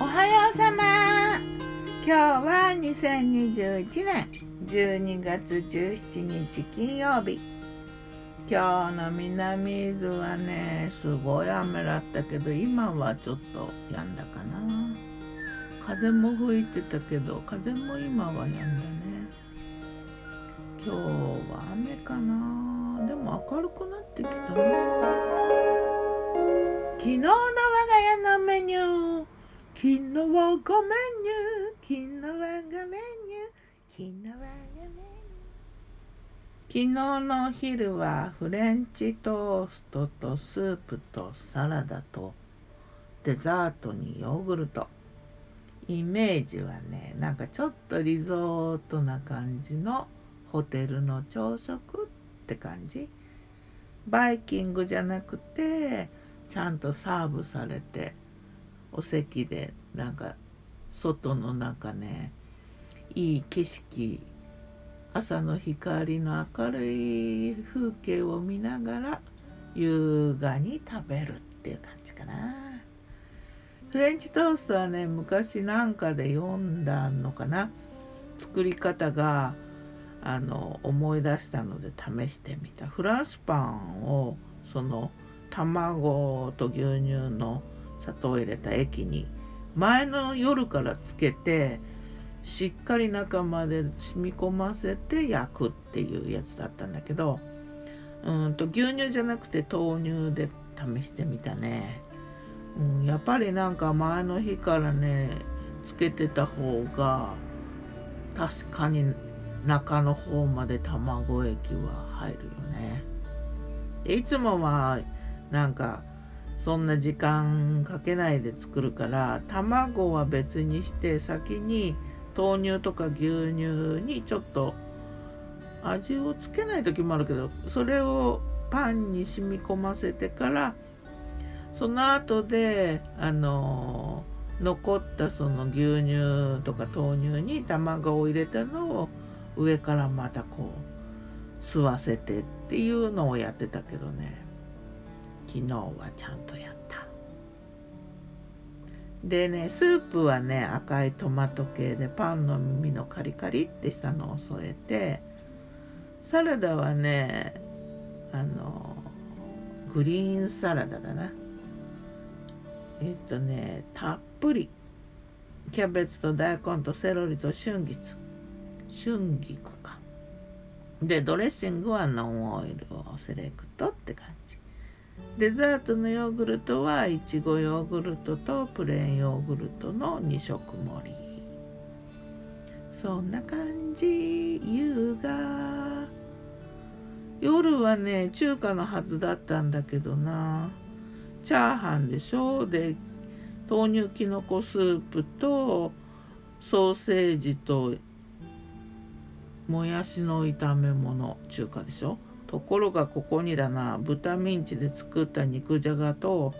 おはようさま。今日は2021年12月17日金曜日。今日の南伊豆はねすごい雨だったけど今はちょっと止んだかな。風も吹いてたけど風も今は止んだね。今日は雨かな。でも明るくなってきたな昨日の我が家のメニュー昨日はごメニュー昨日はごメニュー昨日はごメニュー昨日の昼はフレンチトーストとスープとサラダとデザートにヨーグルト。イメージはねなんかちょっとリゾートな感じのホテルの朝食って感じ。バイキングじゃなくてちゃんとサーブされてお席でなんか外の中ねいい景色朝の光の明るい風景を見ながら優雅に食べるっていう感じかな。フレンチトーストはね昔なんかで読んだのかな。作り方があの思い出したので試してみた。フランスパンをその卵と牛乳の砂糖を入れた液に前の夜からつけてしっかり中まで染み込ませて焼くっていうやつだったんだけどうんと牛乳じゃなくて豆乳で試してみたね、うん、やっぱりなんか前の日からねつけてた方が確かに中の方まで卵液は入るよね。いつもはなんかそんな時間かけないで作るから卵は別にして先に豆乳とか牛乳にちょっと味をつけない時もあるけどそれをパンに染み込ませてからその後であの残ったその牛乳とか豆乳に卵を入れたのを上からまたこう吸わせてっていうのをやってたけどね。昨日はちゃんとやった。でねスープはね赤いトマト系でパンの耳のカリカリってしたのを添えてサラダはねあのグリーンサラダだな。えっとねたっぷり。キャベツと大根とセロリと春菊。春菊か。でドレッシングはノンオイルをセレクトって感じ。デザートのヨーグルトはいちごヨーグルトとプレーンヨーグルトの2色盛り。そんな感じ優雅。夜はね中華のはずだったんだけどな。チャーハンでしょ？で豆乳きのこスープとソーセージともやしの炒め物。中華でしょ？ところがここにだな。豚ミンチで作った肉じゃがと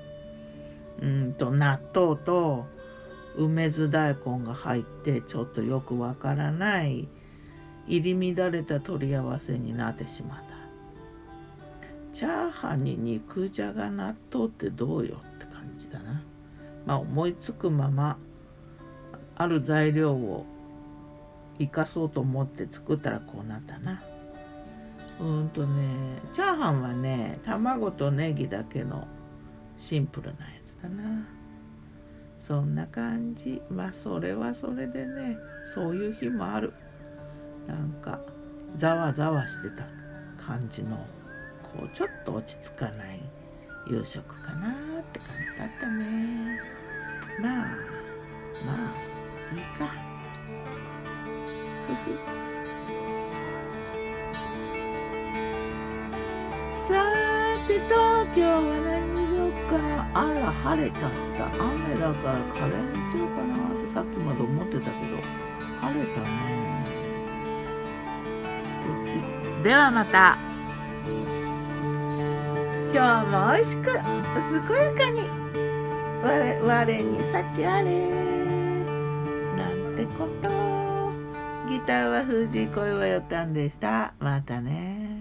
うんと納豆と梅酢大根が入ってちょっとよくわからない入り乱れた取り合わせになってしまった。チャーハンに肉じゃが納豆ってどうよって感じだな。まあ思いつくままある材料を生かそうと思って作ったらこうなったな。うんとねチャーハンはね卵とネギだけのシンプルなやつだな。そんな感じ。まあそれはそれでねそういう日もある。なんかざわざわしてた感じのこうちょっと落ち着かない夕食かなって感じだったね。まあまあいいか。ふふ。あら晴れちゃった。雨だからカレーにしようかなってさっきまで思ってたけど晴れたね。素敵。ではまた。今日も美味しく健やかに我我に幸あれ。なんてこと。ギターは藤井声はよったんでした。またね。